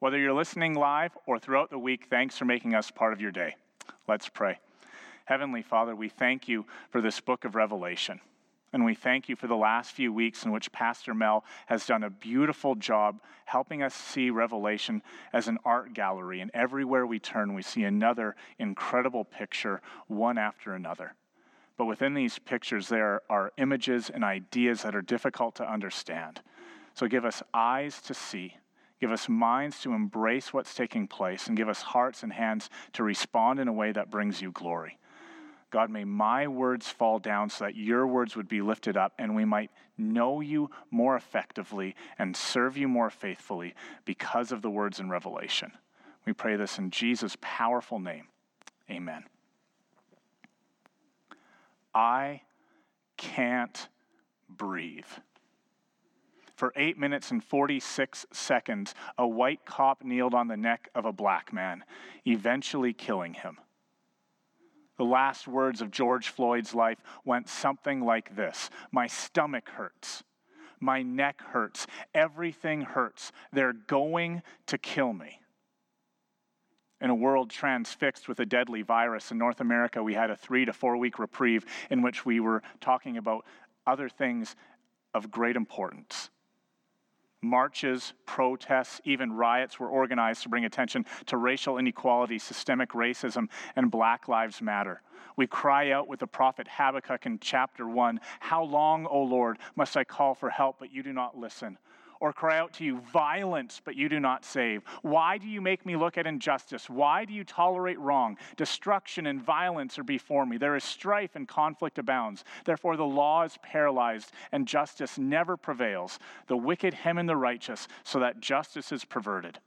Whether you're listening live or throughout the week, thanks for making us part of your day. Let's pray. Heavenly Father, we thank you for this book of Revelation. And we thank you for the last few weeks in which Pastor Mel has done a beautiful job helping us see Revelation as an art gallery. And everywhere we turn, we see another incredible picture, one after another. But within these pictures, there are images and ideas that are difficult to understand. So give us eyes to see, give us minds to embrace what's taking place, and give us hearts and hands to respond in a way that brings you glory. God, may my words fall down so that your words would be lifted up and we might know you more effectively and serve you more faithfully because of the words in Revelation. We pray this in Jesus' powerful name. Amen. I can't breathe. For eight minutes and 46 seconds, a white cop kneeled on the neck of a black man, eventually killing him. The last words of George Floyd's life went something like this My stomach hurts. My neck hurts. Everything hurts. They're going to kill me. In a world transfixed with a deadly virus in North America, we had a three to four week reprieve in which we were talking about other things of great importance. Marches, protests, even riots were organized to bring attention to racial inequality, systemic racism, and Black Lives Matter. We cry out with the prophet Habakkuk in chapter 1 How long, O Lord, must I call for help, but you do not listen? Or cry out to you, violence, but you do not save? Why do you make me look at injustice? Why do you tolerate wrong? Destruction and violence are before me. There is strife and conflict abounds. Therefore, the law is paralyzed and justice never prevails. The wicked hem in the righteous so that justice is perverted.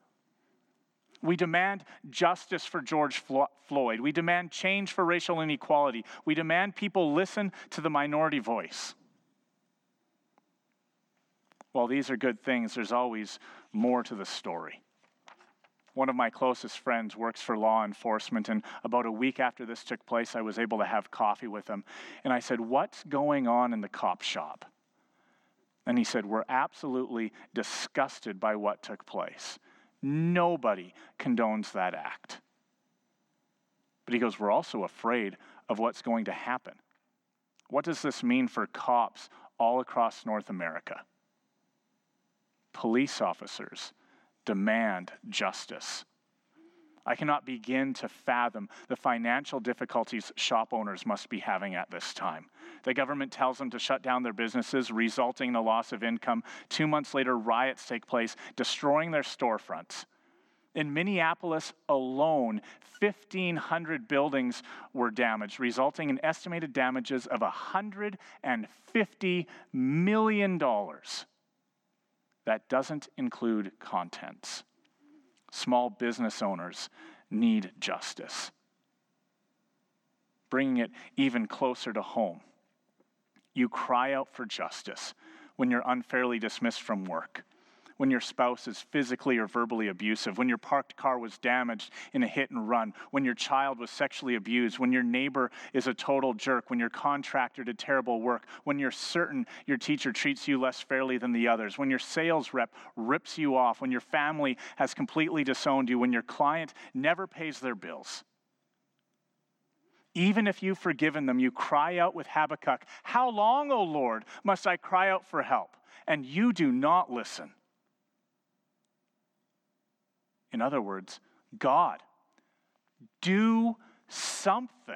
We demand justice for George Floyd. We demand change for racial inequality. We demand people listen to the minority voice. While these are good things, there's always more to the story. One of my closest friends works for law enforcement, and about a week after this took place, I was able to have coffee with him. And I said, What's going on in the cop shop? And he said, We're absolutely disgusted by what took place. Nobody condones that act. But he goes, We're also afraid of what's going to happen. What does this mean for cops all across North America? Police officers demand justice. I cannot begin to fathom the financial difficulties shop owners must be having at this time. The government tells them to shut down their businesses, resulting in a loss of income. Two months later, riots take place, destroying their storefronts. In Minneapolis alone, 1,500 buildings were damaged, resulting in estimated damages of $150 million. That doesn't include contents. Small business owners need justice. Bringing it even closer to home, you cry out for justice when you're unfairly dismissed from work when your spouse is physically or verbally abusive, when your parked car was damaged in a hit and run, when your child was sexually abused, when your neighbor is a total jerk, when your contractor did terrible work, when you're certain your teacher treats you less fairly than the others, when your sales rep rips you off, when your family has completely disowned you, when your client never pays their bills. Even if you've forgiven them, you cry out with Habakkuk, How long, O Lord, must I cry out for help? And you do not listen. In other words, God, do something.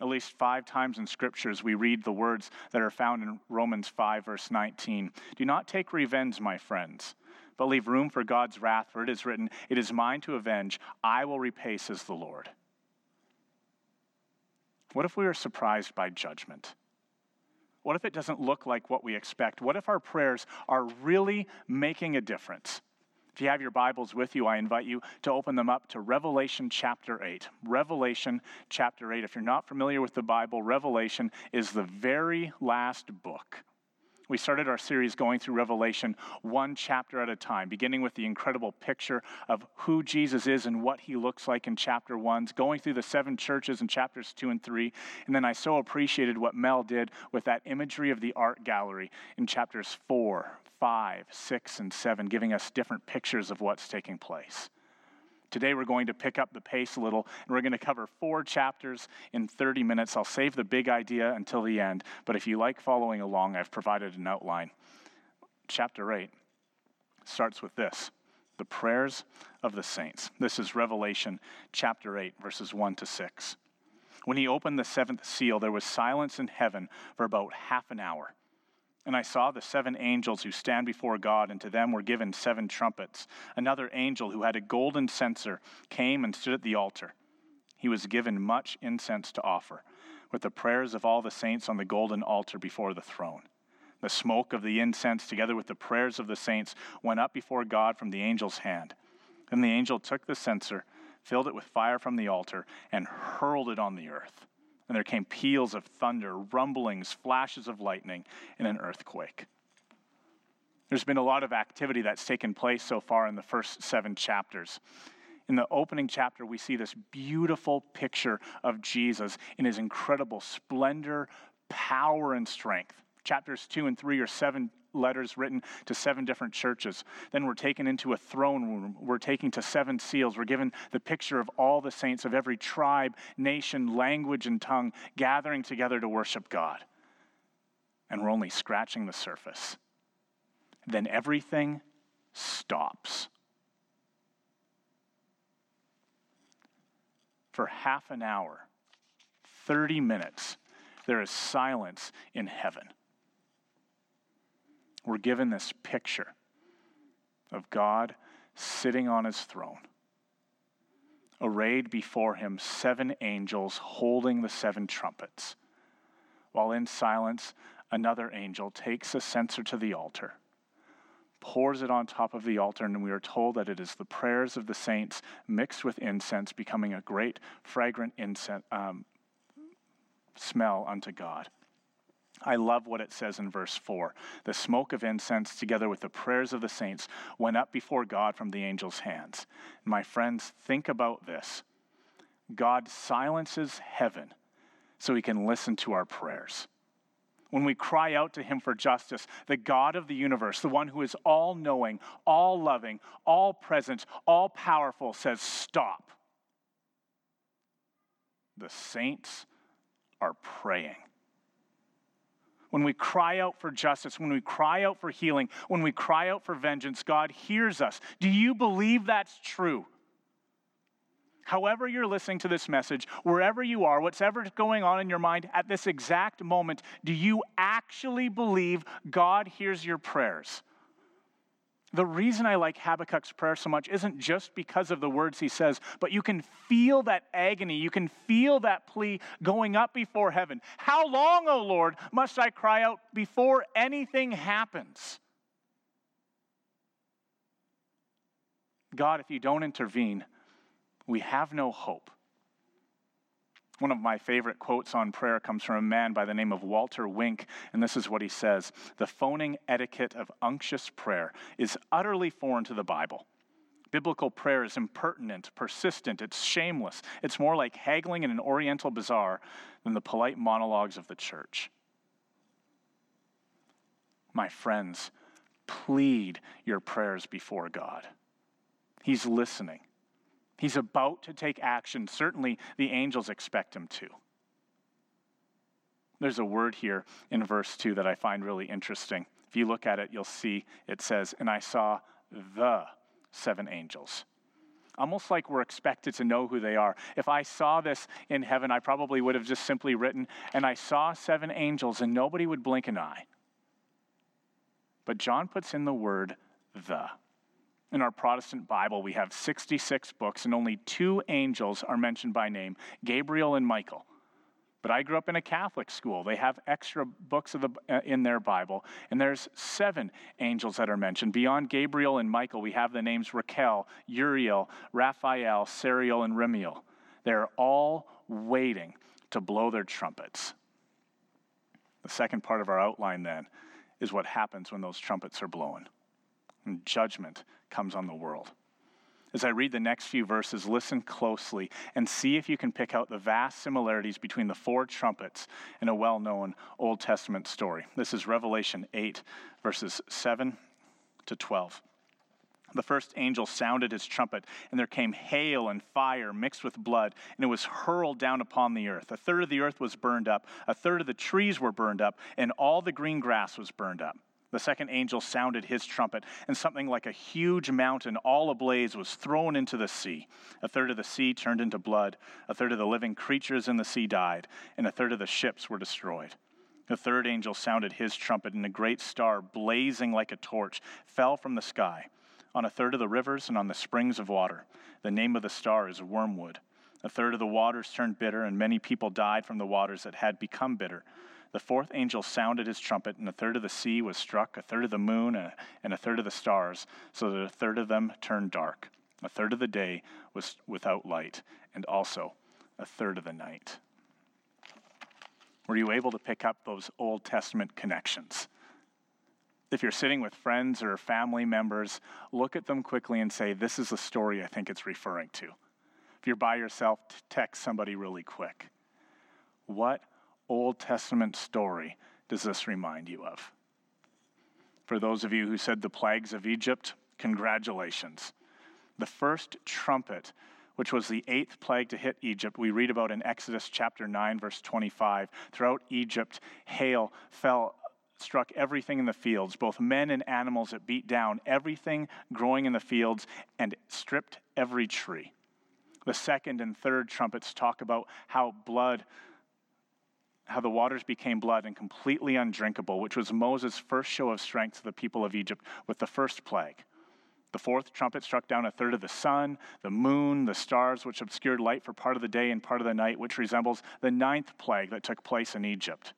At least five times in scriptures, we read the words that are found in Romans 5, verse 19. Do not take revenge, my friends, but leave room for God's wrath, for it is written, It is mine to avenge, I will repay, says the Lord. What if we are surprised by judgment? What if it doesn't look like what we expect? What if our prayers are really making a difference? If you have your Bibles with you, I invite you to open them up to Revelation chapter 8. Revelation chapter 8. If you're not familiar with the Bible, Revelation is the very last book. We started our series going through Revelation one chapter at a time, beginning with the incredible picture of who Jesus is and what he looks like in chapter one, going through the seven churches in chapters two and three. And then I so appreciated what Mel did with that imagery of the art gallery in chapters four, five, six, and seven, giving us different pictures of what's taking place. Today, we're going to pick up the pace a little, and we're going to cover four chapters in 30 minutes. I'll save the big idea until the end, but if you like following along, I've provided an outline. Chapter 8 starts with this the prayers of the saints. This is Revelation chapter 8, verses 1 to 6. When he opened the seventh seal, there was silence in heaven for about half an hour. And I saw the seven angels who stand before God, and to them were given seven trumpets. Another angel who had a golden censer came and stood at the altar. He was given much incense to offer, with the prayers of all the saints on the golden altar before the throne. The smoke of the incense, together with the prayers of the saints, went up before God from the angel's hand. Then the angel took the censer, filled it with fire from the altar, and hurled it on the earth and there came peals of thunder, rumblings, flashes of lightning, and an earthquake. There's been a lot of activity that's taken place so far in the first seven chapters. In the opening chapter, we see this beautiful picture of Jesus in his incredible splendor, power, and strength. Chapters two and three are seven letters written to seven different churches. Then we're taken into a throne room. We're taken to seven seals. We're given the picture of all the saints of every tribe, nation, language, and tongue gathering together to worship God. And we're only scratching the surface. Then everything stops. For half an hour, 30 minutes, there is silence in heaven we're given this picture of God sitting on his throne. Arrayed before him, seven angels holding the seven trumpets. While in silence, another angel takes a censer to the altar, pours it on top of the altar, and we are told that it is the prayers of the saints mixed with incense, becoming a great fragrant incense, um, smell unto God. I love what it says in verse 4. The smoke of incense, together with the prayers of the saints, went up before God from the angel's hands. My friends, think about this God silences heaven so he can listen to our prayers. When we cry out to him for justice, the God of the universe, the one who is all knowing, all loving, all present, all powerful, says, Stop. The saints are praying when we cry out for justice, when we cry out for healing, when we cry out for vengeance, God hears us. Do you believe that's true? However, you're listening to this message, wherever you are, whatever going on in your mind at this exact moment, do you actually believe God hears your prayers? The reason I like Habakkuk's prayer so much isn't just because of the words he says, but you can feel that agony. You can feel that plea going up before heaven. How long, O Lord, must I cry out before anything happens? God, if you don't intervene, we have no hope. One of my favorite quotes on prayer comes from a man by the name of Walter Wink, and this is what he says The phoning etiquette of unctuous prayer is utterly foreign to the Bible. Biblical prayer is impertinent, persistent, it's shameless. It's more like haggling in an oriental bazaar than the polite monologues of the church. My friends, plead your prayers before God. He's listening. He's about to take action. Certainly, the angels expect him to. There's a word here in verse 2 that I find really interesting. If you look at it, you'll see it says, And I saw the seven angels. Almost like we're expected to know who they are. If I saw this in heaven, I probably would have just simply written, And I saw seven angels, and nobody would blink an eye. But John puts in the word the. In our Protestant Bible, we have 66 books, and only two angels are mentioned by name Gabriel and Michael. But I grew up in a Catholic school. They have extra books the, uh, in their Bible, and there's seven angels that are mentioned. Beyond Gabriel and Michael, we have the names Raguel, Uriel, Raphael, Sariel, and Remiel. They're all waiting to blow their trumpets. The second part of our outline then is what happens when those trumpets are blown. And judgment comes on the world. As I read the next few verses, listen closely and see if you can pick out the vast similarities between the four trumpets in a well known Old Testament story. This is Revelation 8, verses 7 to 12. The first angel sounded his trumpet, and there came hail and fire mixed with blood, and it was hurled down upon the earth. A third of the earth was burned up, a third of the trees were burned up, and all the green grass was burned up. The second angel sounded his trumpet, and something like a huge mountain, all ablaze, was thrown into the sea. A third of the sea turned into blood, a third of the living creatures in the sea died, and a third of the ships were destroyed. The third angel sounded his trumpet, and a great star, blazing like a torch, fell from the sky on a third of the rivers and on the springs of water. The name of the star is Wormwood. A third of the waters turned bitter, and many people died from the waters that had become bitter. The fourth angel sounded his trumpet, and a third of the sea was struck, a third of the moon, and a third of the stars, so that a third of them turned dark. A third of the day was without light, and also a third of the night. Were you able to pick up those Old Testament connections? If you're sitting with friends or family members, look at them quickly and say, This is the story I think it's referring to. If you're by yourself, text somebody really quick. What Old Testament story does this remind you of? For those of you who said the plagues of Egypt, congratulations. The first trumpet, which was the eighth plague to hit Egypt, we read about in Exodus chapter 9, verse 25. Throughout Egypt, hail fell struck everything in the fields, both men and animals. It beat down everything growing in the fields and stripped every tree. The second and third trumpets talk about how blood how the waters became blood and completely undrinkable, which was Moses' first show of strength to the people of Egypt with the first plague. The fourth trumpet struck down a third of the sun, the moon, the stars, which obscured light for part of the day and part of the night, which resembles the ninth plague that took place in Egypt.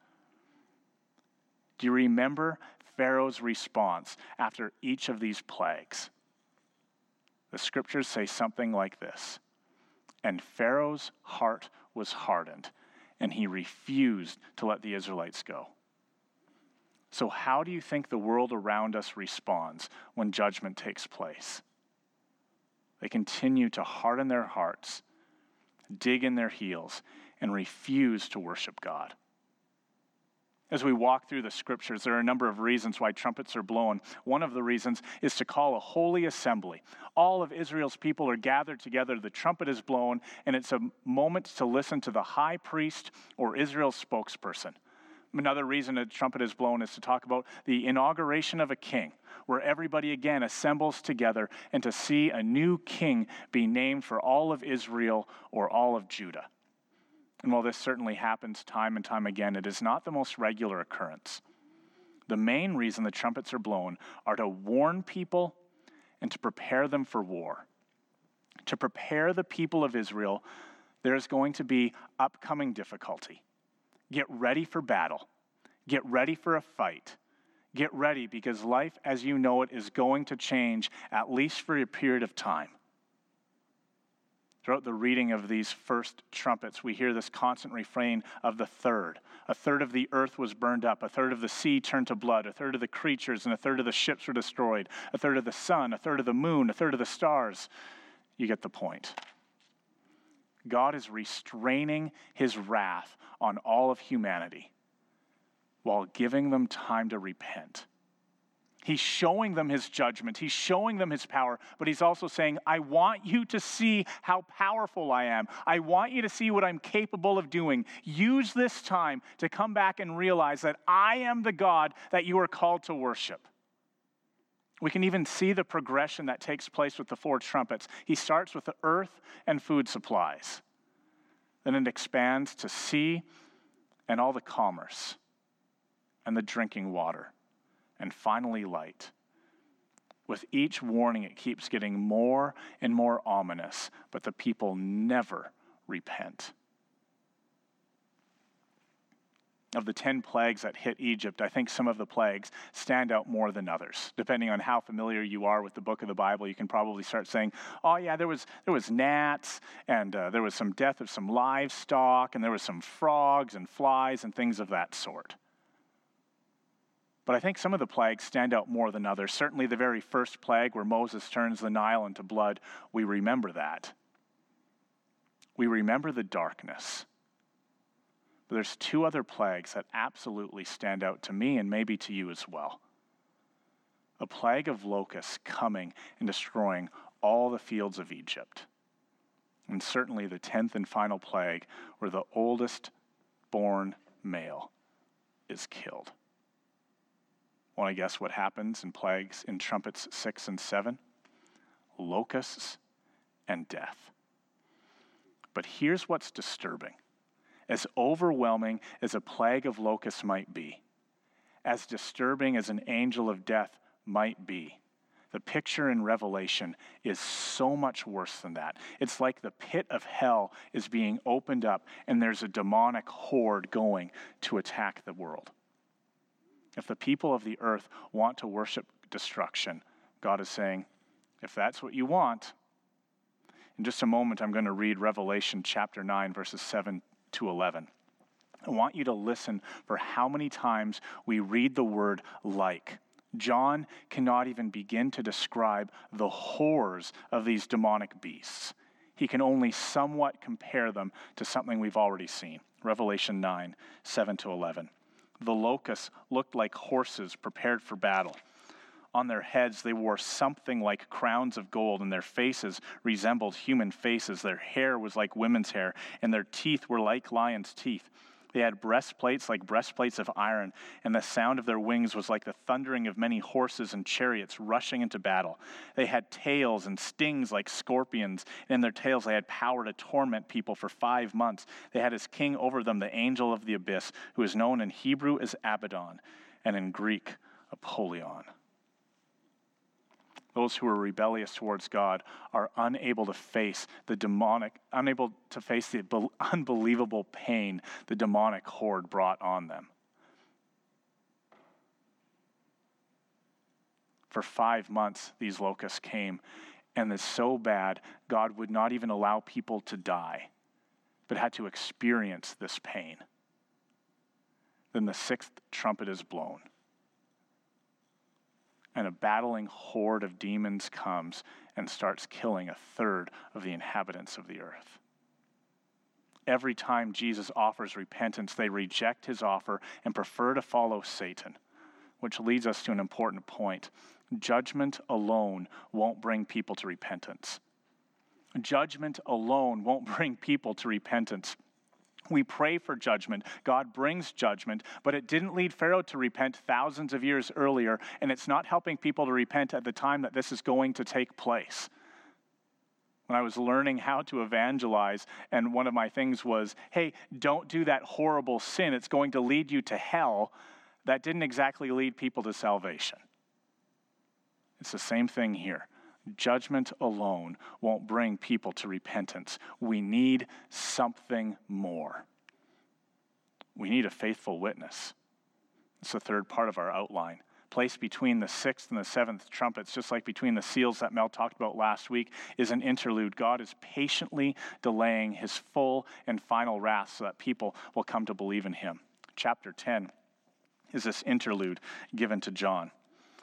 Do you remember Pharaoh's response after each of these plagues? The scriptures say something like this And Pharaoh's heart was hardened and he refused to let the Israelites go. So, how do you think the world around us responds when judgment takes place? They continue to harden their hearts, dig in their heels, and refuse to worship God. As we walk through the scriptures, there are a number of reasons why trumpets are blown. One of the reasons is to call a holy assembly. All of Israel's people are gathered together, the trumpet is blown, and it's a moment to listen to the high priest or Israel's spokesperson. Another reason a trumpet is blown is to talk about the inauguration of a king, where everybody again assembles together and to see a new king be named for all of Israel or all of Judah. And while this certainly happens time and time again, it is not the most regular occurrence. The main reason the trumpets are blown are to warn people and to prepare them for war. To prepare the people of Israel, there is going to be upcoming difficulty. Get ready for battle. Get ready for a fight. Get ready because life as you know it is going to change, at least for a period of time. Throughout the reading of these first trumpets, we hear this constant refrain of the third. A third of the earth was burned up, a third of the sea turned to blood, a third of the creatures and a third of the ships were destroyed, a third of the sun, a third of the moon, a third of the stars. You get the point. God is restraining his wrath on all of humanity while giving them time to repent. He's showing them his judgment. He's showing them his power, but he's also saying, I want you to see how powerful I am. I want you to see what I'm capable of doing. Use this time to come back and realize that I am the God that you are called to worship. We can even see the progression that takes place with the four trumpets. He starts with the earth and food supplies, then it expands to sea and all the commerce and the drinking water and finally light. With each warning, it keeps getting more and more ominous, but the people never repent. Of the 10 plagues that hit Egypt, I think some of the plagues stand out more than others. Depending on how familiar you are with the book of the Bible, you can probably start saying, oh, yeah, there was, there was gnats, and uh, there was some death of some livestock, and there was some frogs and flies and things of that sort. But I think some of the plagues stand out more than others. Certainly, the very first plague where Moses turns the Nile into blood, we remember that. We remember the darkness. But there's two other plagues that absolutely stand out to me and maybe to you as well. A plague of locusts coming and destroying all the fields of Egypt. And certainly the tenth and final plague, where the oldest born male is killed. Want to guess what happens in plagues in trumpets 6 and 7? Locusts and death. But here's what's disturbing. As overwhelming as a plague of locusts might be, as disturbing as an angel of death might be, the picture in Revelation is so much worse than that. It's like the pit of hell is being opened up and there's a demonic horde going to attack the world. If the people of the earth want to worship destruction, God is saying, if that's what you want, in just a moment, I'm going to read Revelation chapter 9, verses 7 to 11. I want you to listen for how many times we read the word like. John cannot even begin to describe the horrors of these demonic beasts. He can only somewhat compare them to something we've already seen. Revelation 9, 7 to 11. The locusts looked like horses prepared for battle. On their heads, they wore something like crowns of gold, and their faces resembled human faces. Their hair was like women's hair, and their teeth were like lions' teeth. They had breastplates like breastplates of iron, and the sound of their wings was like the thundering of many horses and chariots rushing into battle. They had tails and stings like scorpions, and in their tails they had power to torment people for five months. They had as king over them the angel of the abyss, who is known in Hebrew as Abaddon, and in Greek, Apollyon. Those who are rebellious towards God are unable to face the demonic, unable to face the unbelievable pain the demonic horde brought on them. For five months, these locusts came, and it's so bad, God would not even allow people to die, but had to experience this pain. Then the sixth trumpet is blown and a battling horde of demons comes and starts killing a third of the inhabitants of the earth. Every time Jesus offers repentance, they reject his offer and prefer to follow Satan, which leads us to an important point. Judgment alone won't bring people to repentance. Judgment alone won't bring people to repentance. We pray for judgment. God brings judgment, but it didn't lead Pharaoh to repent thousands of years earlier, and it's not helping people to repent at the time that this is going to take place. When I was learning how to evangelize, and one of my things was, hey, don't do that horrible sin, it's going to lead you to hell, that didn't exactly lead people to salvation. It's the same thing here judgment alone won't bring people to repentance. We need something more. We need a faithful witness. It's the third part of our outline. Placed between the sixth and the seventh trumpets, just like between the seals that Mel talked about last week, is an interlude. God is patiently delaying his full and final wrath so that people will come to believe in him. Chapter 10 is this interlude given to John.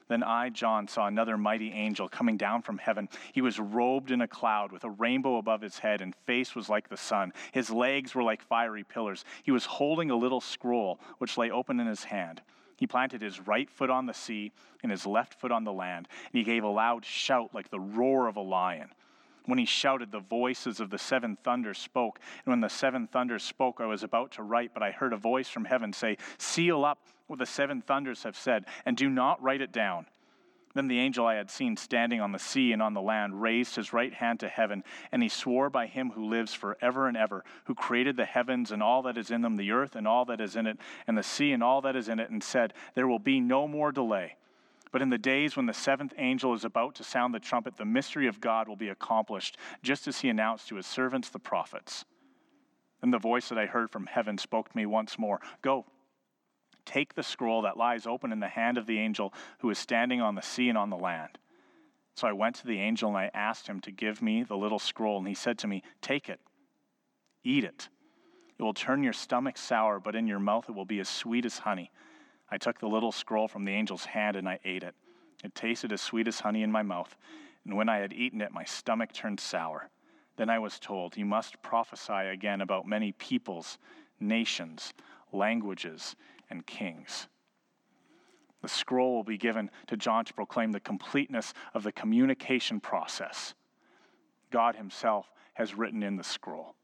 Then I, John, saw another mighty angel coming down from heaven. He was robed in a cloud with a rainbow above his head, and face was like the sun. His legs were like fiery pillars. He was holding a little scroll, which lay open in his hand. He planted his right foot on the sea and his left foot on the land, and he gave a loud shout like the roar of a lion. When he shouted, the voices of the seven thunders spoke. And when the seven thunders spoke, I was about to write, but I heard a voice from heaven say, Seal up what the seven thunders have said, and do not write it down. Then the angel I had seen standing on the sea and on the land raised his right hand to heaven, and he swore by him who lives forever and ever, who created the heavens and all that is in them, the earth and all that is in it, and the sea and all that is in it, and said, There will be no more delay. But in the days when the seventh angel is about to sound the trumpet, the mystery of God will be accomplished, just as he announced to his servants, the prophets. Then the voice that I heard from heaven spoke to me once more Go, take the scroll that lies open in the hand of the angel who is standing on the sea and on the land. So I went to the angel and I asked him to give me the little scroll, and he said to me, Take it, eat it. It will turn your stomach sour, but in your mouth it will be as sweet as honey. I took the little scroll from the angel's hand and I ate it. It tasted as sweet as honey in my mouth, and when I had eaten it, my stomach turned sour. Then I was told, You must prophesy again about many peoples, nations, languages, and kings. The scroll will be given to John to proclaim the completeness of the communication process. God Himself has written in the scroll.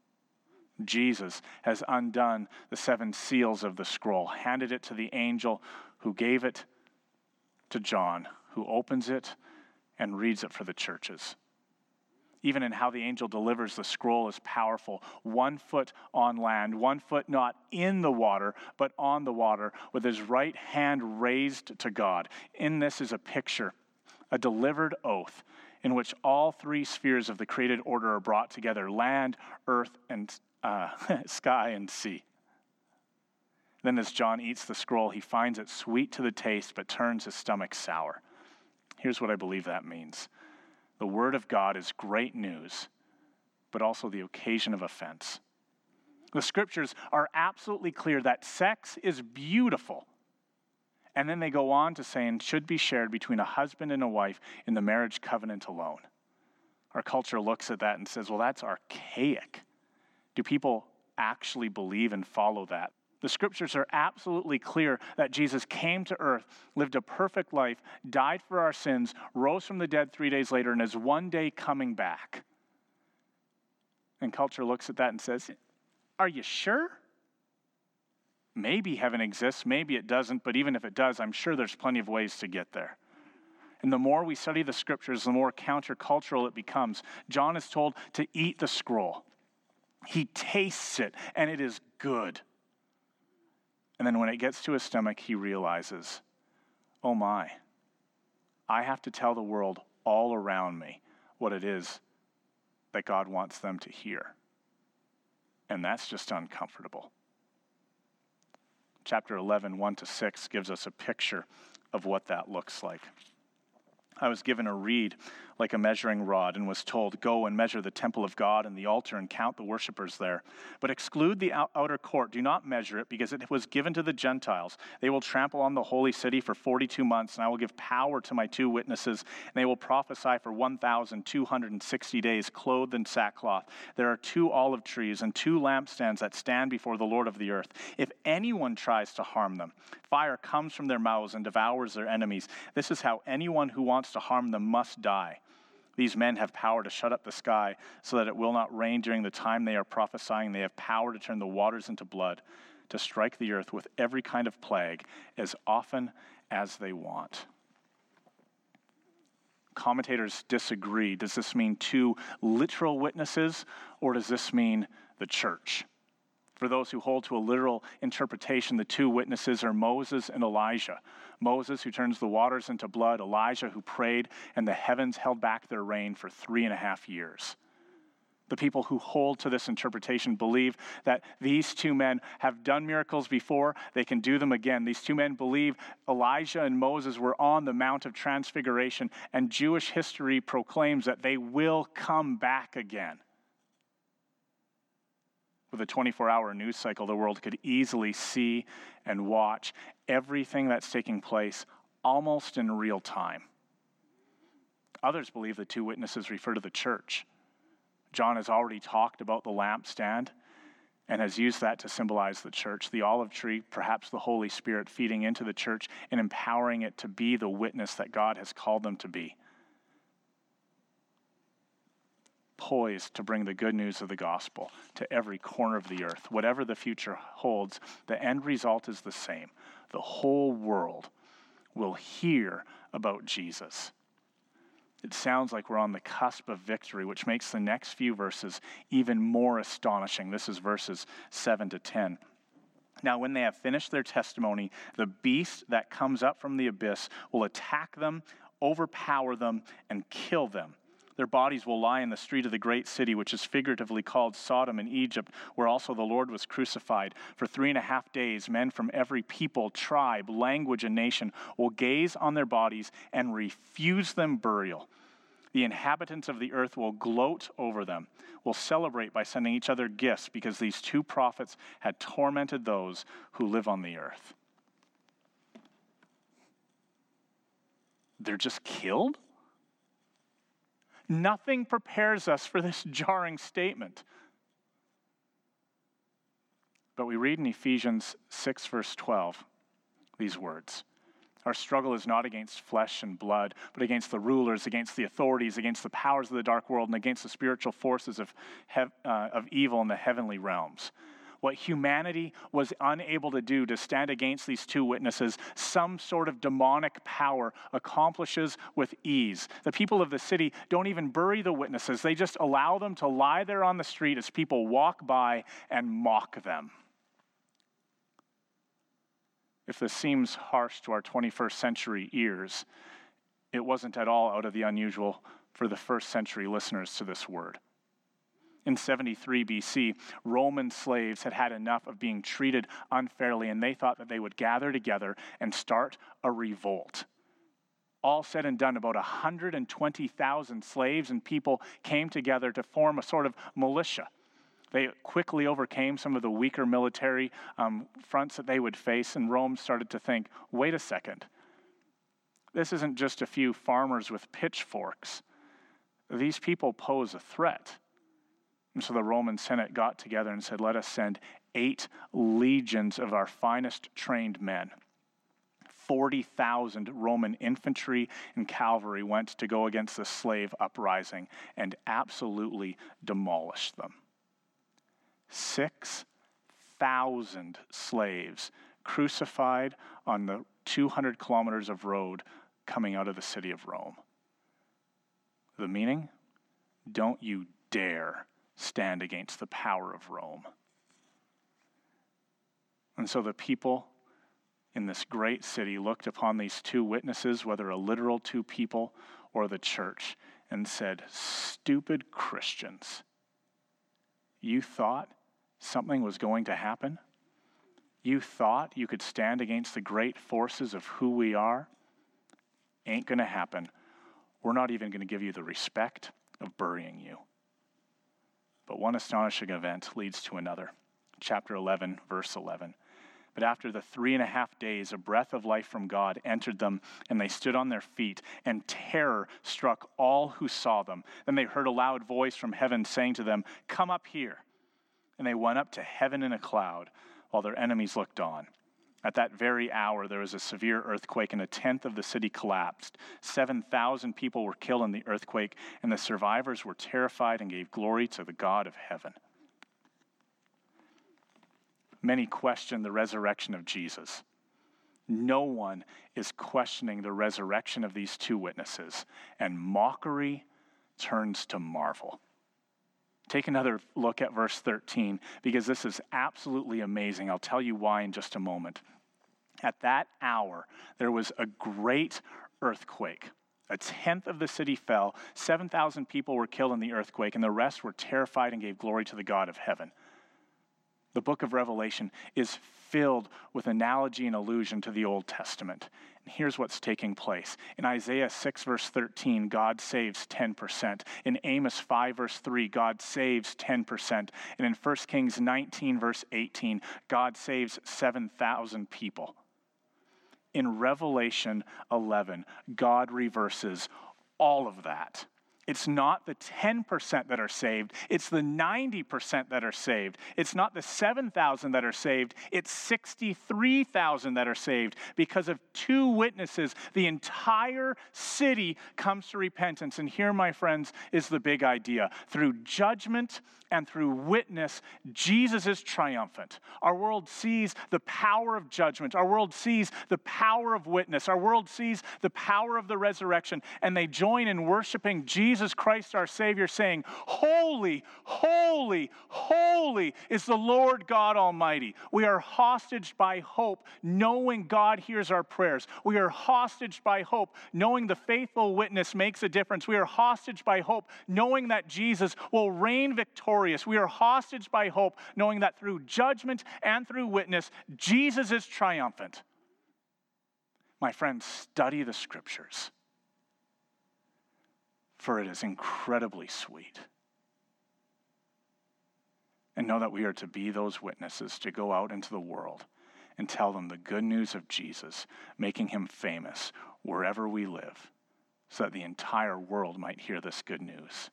Jesus has undone the seven seals of the scroll, handed it to the angel who gave it to John, who opens it and reads it for the churches. Even in how the angel delivers the scroll is powerful. One foot on land, one foot not in the water, but on the water, with his right hand raised to God. In this is a picture, a delivered oath in which all three spheres of the created order are brought together land, earth, and uh, sky and sea. Then, as John eats the scroll, he finds it sweet to the taste, but turns his stomach sour. Here's what I believe that means the Word of God is great news, but also the occasion of offense. The scriptures are absolutely clear that sex is beautiful. And then they go on to say, and should be shared between a husband and a wife in the marriage covenant alone. Our culture looks at that and says, well, that's archaic. Do people actually believe and follow that? The scriptures are absolutely clear that Jesus came to earth, lived a perfect life, died for our sins, rose from the dead three days later, and is one day coming back. And culture looks at that and says, Are you sure? Maybe heaven exists, maybe it doesn't, but even if it does, I'm sure there's plenty of ways to get there. And the more we study the scriptures, the more countercultural it becomes. John is told to eat the scroll. He tastes it, and it is good. And then when it gets to his stomach, he realizes, oh my, I have to tell the world all around me what it is that God wants them to hear. And that's just uncomfortable. Chapter 11, 1 to 6, gives us a picture of what that looks like. I was given a reed like a measuring rod and was told, Go and measure the temple of God and the altar and count the worshippers there. But exclude the outer court. Do not measure it because it was given to the Gentiles. They will trample on the holy city for 42 months, and I will give power to my two witnesses, and they will prophesy for 1,260 days, clothed in sackcloth. There are two olive trees and two lampstands that stand before the Lord of the earth. If anyone tries to harm them, fire comes from their mouths and devours their enemies. This is how anyone who wants to harm them must die. These men have power to shut up the sky so that it will not rain during the time they are prophesying. They have power to turn the waters into blood, to strike the earth with every kind of plague as often as they want. Commentators disagree. Does this mean two literal witnesses, or does this mean the church? For those who hold to a literal interpretation, the two witnesses are Moses and Elijah. Moses, who turns the waters into blood, Elijah, who prayed, and the heavens held back their rain for three and a half years. The people who hold to this interpretation believe that these two men have done miracles before, they can do them again. These two men believe Elijah and Moses were on the Mount of Transfiguration, and Jewish history proclaims that they will come back again with a 24 hour news cycle, the world could easily see and watch everything that's taking place almost in real time. Others believe the two witnesses refer to the church. John has already talked about the lampstand and has used that to symbolize the church. The olive tree, perhaps the Holy Spirit feeding into the church and empowering it to be the witness that God has called them to be. Poised to bring the good news of the gospel to every corner of the earth. Whatever the future holds, the end result is the same. The whole world will hear about Jesus. It sounds like we're on the cusp of victory, which makes the next few verses even more astonishing. This is verses 7 to 10. Now, when they have finished their testimony, the beast that comes up from the abyss will attack them, overpower them, and kill them. Their bodies will lie in the street of the great city, which is figuratively called Sodom in Egypt, where also the Lord was crucified. For three and a half days, men from every people, tribe, language, and nation will gaze on their bodies and refuse them burial. The inhabitants of the earth will gloat over them, will celebrate by sending each other gifts, because these two prophets had tormented those who live on the earth. they're just killed? Nothing prepares us for this jarring statement. But we read in Ephesians 6, verse 12, these words Our struggle is not against flesh and blood, but against the rulers, against the authorities, against the powers of the dark world, and against the spiritual forces of, hev- uh, of evil in the heavenly realms what humanity was unable to do to stand against these two witnesses, some sort of demonic power accomplishes with ease. The people of the city don't even bury the witnesses, they just allow them to lie there on the street as people walk by and mock them. If this seems harsh to our 21st century ears, it wasn't at all out of the unusual for the first century listeners to this word in 73 BC, Roman slaves had had enough of being treated unfairly, and they thought that they would gather together and start a revolt. All said and done, about 120,000 slaves and people came together to form a sort of militia. They quickly overcame some of the weaker military um, fronts that they would face, and Rome started to think wait a second. This isn't just a few farmers with pitchforks. These people pose a threat. And so the Roman Senate got together and said, Let us send eight legions of our finest trained men. 40,000 Roman infantry and cavalry went to go against the slave uprising and absolutely demolished them. 6,000 slaves crucified on the 200 kilometers of road coming out of the city of Rome. The meaning? Don't you dare stand against the power of Rome. And so the people in this great city looked upon these two witnesses, whether a literal two people or the church, and said, Stupid Christians, you thought something was going to happen? You thought you could stand against the great forces of who we are? Ain't going to happen. We're not even going to give you the respect of burying you. But one astonishing event leads to another. Chapter 11, verse 11. But after the three and a half days, a breath of life from God entered them, and they stood on their feet, and terror struck all who saw them. Then they heard a loud voice from heaven saying to them, Come up here. And they went up to heaven in a cloud, while their enemies looked on. At that very hour, there was a severe earthquake, and a tenth of the city collapsed. 7,000 people were killed in the earthquake, and the survivors were terrified and gave glory to the God of heaven. Many question the resurrection of Jesus. No one is questioning the resurrection of these two witnesses, and mockery turns to marvel. Take another look at verse 13 because this is absolutely amazing. I'll tell you why in just a moment. At that hour, there was a great earthquake. A tenth of the city fell, 7,000 people were killed in the earthquake, and the rest were terrified and gave glory to the God of heaven. The book of Revelation is filled with analogy and allusion to the Old Testament. And here's what's taking place. In Isaiah 6, verse 13, God saves 10%. In Amos 5, verse 3, God saves 10%. And in 1 Kings 19, verse 18, God saves 7,000 people in Revelation 11, God reverses all of that. It's not the 10% that are saved, it's the 90% that are saved. It's not the 7,000 that are saved, it's 63,000 that are saved. Because of two witnesses, the entire city comes to repentance. And here, my friends, is the big idea. Through judgment and through witness, Jesus is triumphant. Our world sees the power of judgment, our world sees the power of witness, our world sees the power of the resurrection, and they join in worshiping Jesus Jesus Christ our Savior, saying, Holy, holy, holy is the Lord God Almighty. We are hostage by hope, knowing God hears our prayers. We are hostage by hope, knowing the faithful witness makes a difference. We are hostage by hope, knowing that Jesus will reign victorious. We are hostage by hope, knowing that through judgment and through witness, Jesus is triumphant. My friends, study the scriptures for it is incredibly sweet. And know that we are to be those witnesses to go out into the world and tell them the good news of Jesus, making him famous wherever we live, so that the entire world might hear this good news.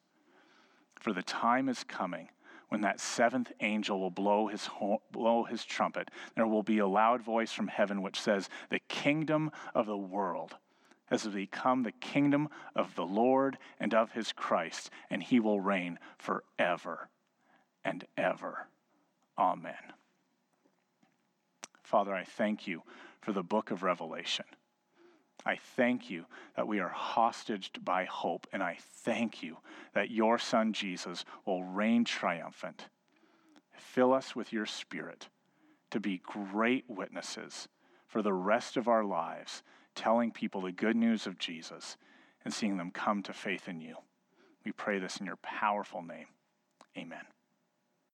For the time is coming when that seventh angel will blow his, blow his trumpet. There will be a loud voice from heaven which says, The kingdom of the world has become the kingdom of the Lord and of his Christ, and he will reign forever and ever. Amen. Father, I thank you for the book of Revelation. I thank you that we are hostaged by hope, and I thank you that your Son Jesus will reign triumphant. Fill us with your Spirit to be great witnesses for the rest of our lives, telling people the good news of Jesus and seeing them come to faith in you. We pray this in your powerful name. Amen.